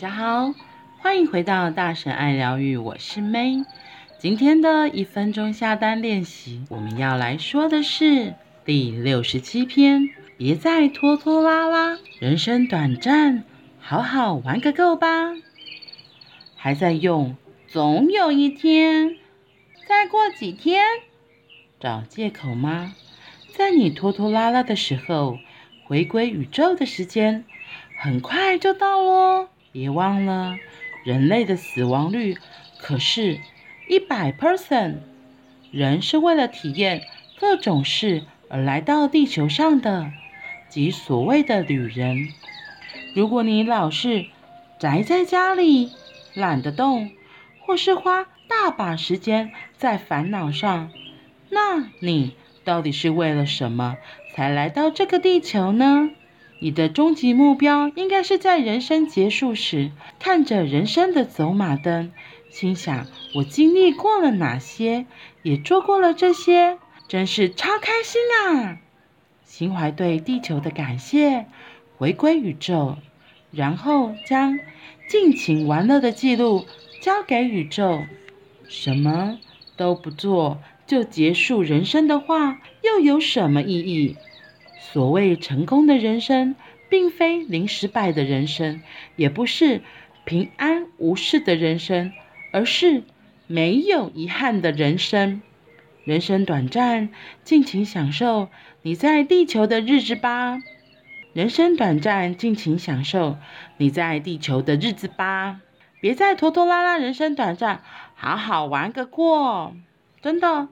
大家好，欢迎回到大神爱疗愈，我是 May。今天的一分钟下单练习，我们要来说的是第六十七篇。别再拖拖拉拉，人生短暂，好好玩个够吧。还在用，总有一天，再过几天，找借口吗？在你拖拖拉拉的时候，回归宇宙的时间很快就到喽。别忘了，人类的死亡率可是一百 person。人是为了体验各种事而来到地球上的，即所谓的旅人。如果你老是宅在家里，懒得动，或是花大把时间在烦恼上，那你到底是为了什么才来到这个地球呢？你的终极目标应该是在人生结束时，看着人生的走马灯，心想：我经历过了哪些，也做过了这些，真是超开心啊！心怀对地球的感谢，回归宇宙，然后将尽情玩乐的记录交给宇宙。什么都不做就结束人生的话，又有什么意义？所谓成功的人生，并非零失败的人生，也不是平安无事的人生，而是没有遗憾的人生。人生短暂，尽情享受你在地球的日子吧。人生短暂，尽情享受你在地球的日子吧。别再拖拖拉拉，人生短暂，好好玩个过。真的，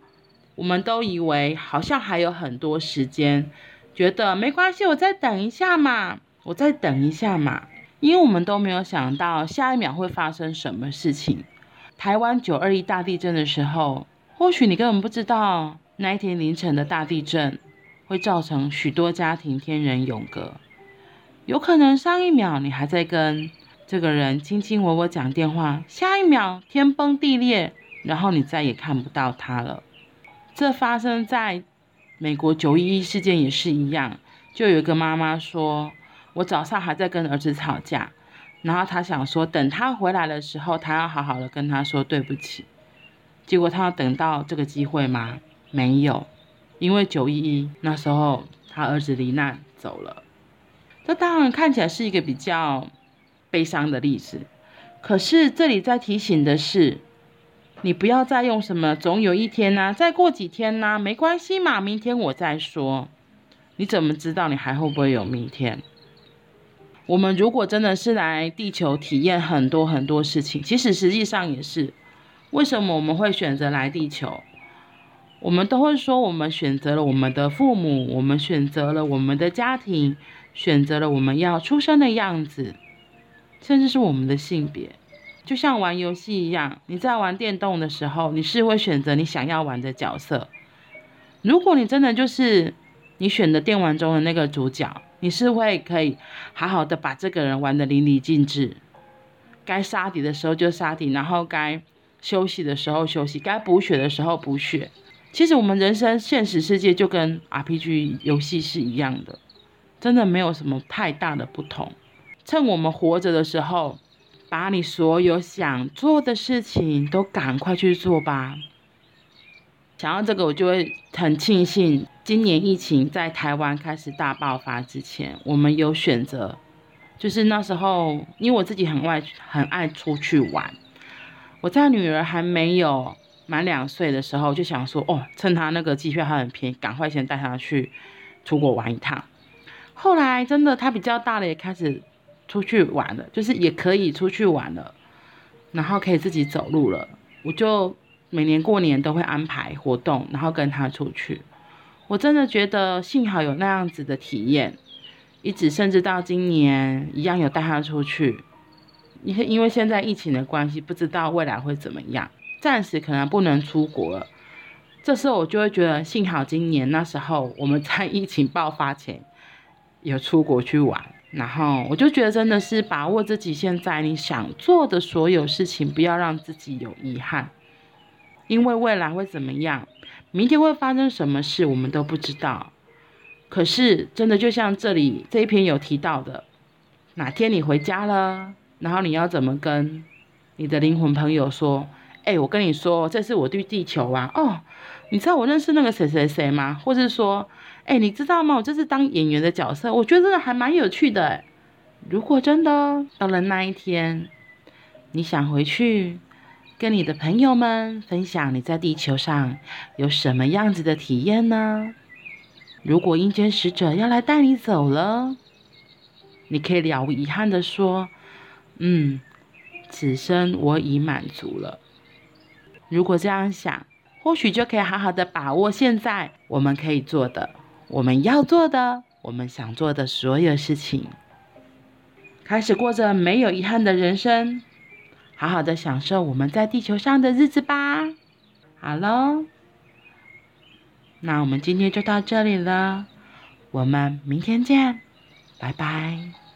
我们都以为好像还有很多时间。觉得没关系，我再等一下嘛，我再等一下嘛，因为我们都没有想到下一秒会发生什么事情。台湾九二一大地震的时候，或许你根本不知道那一天凌晨的大地震会造成许多家庭天人永隔。有可能上一秒你还在跟这个人卿卿我我讲电话，下一秒天崩地裂，然后你再也看不到他了。这发生在。美国九一一事件也是一样，就有一个妈妈说：“我早上还在跟儿子吵架，然后她想说，等他回来的时候，她要好好的跟他说对不起。结果她要等到这个机会吗？没有，因为九一一那时候他儿子罹难走了。这当然看起来是一个比较悲伤的例子，可是这里在提醒的是。”你不要再用什么总有一天呐、再过几天呐、没关系嘛，明天我再说。你怎么知道你还会不会有明天？我们如果真的是来地球体验很多很多事情，其实实际上也是。为什么我们会选择来地球？我们都会说，我们选择了我们的父母，我们选择了我们的家庭，选择了我们要出生的样子，甚至是我们的性别。就像玩游戏一样，你在玩电动的时候，你是会选择你想要玩的角色。如果你真的就是你选的电玩中的那个主角，你是会可以好好的把这个人玩得淋漓尽致，该杀敌的时候就杀敌，然后该休息的时候休息，该补血的时候补血。其实我们人生现实世界就跟 RPG 游戏是一样的，真的没有什么太大的不同。趁我们活着的时候。把你所有想做的事情都赶快去做吧。想到这个，我就会很庆幸，今年疫情在台湾开始大爆发之前，我们有选择，就是那时候，因为我自己很爱很爱出去玩，我在女儿还没有满两岁的时候，就想说，哦，趁她那个机票还很便宜，赶快先带她去出国玩一趟。后来真的，她比较大了，也开始。出去玩了，就是也可以出去玩了，然后可以自己走路了。我就每年过年都会安排活动，然后跟他出去。我真的觉得幸好有那样子的体验，一直甚至到今年一样有带他出去。因因为现在疫情的关系，不知道未来会怎么样，暂时可能不能出国了。这时候我就会觉得幸好今年那时候我们在疫情爆发前有出国去玩。然后我就觉得真的是把握自己现在你想做的所有事情，不要让自己有遗憾，因为未来会怎么样，明天会发生什么事，我们都不知道。可是真的就像这里这一篇有提到的，哪天你回家了，然后你要怎么跟你的灵魂朋友说？哎，我跟你说，这是我对地球啊。哦，你知道我认识那个谁谁谁吗？或是说，哎，你知道吗？我这是当演员的角色，我觉得真的还蛮有趣的。如果真的到了那一天，你想回去跟你的朋友们分享你在地球上有什么样子的体验呢？如果阴间使者要来带你走了，你可以了无遗憾的说：“嗯，此生我已满足了。”如果这样想，或许就可以好好的把握现在我们可以做的、我们要做的、我们想做的所有事情，开始过着没有遗憾的人生，好好的享受我们在地球上的日子吧。好喽，那我们今天就到这里了，我们明天见，拜拜。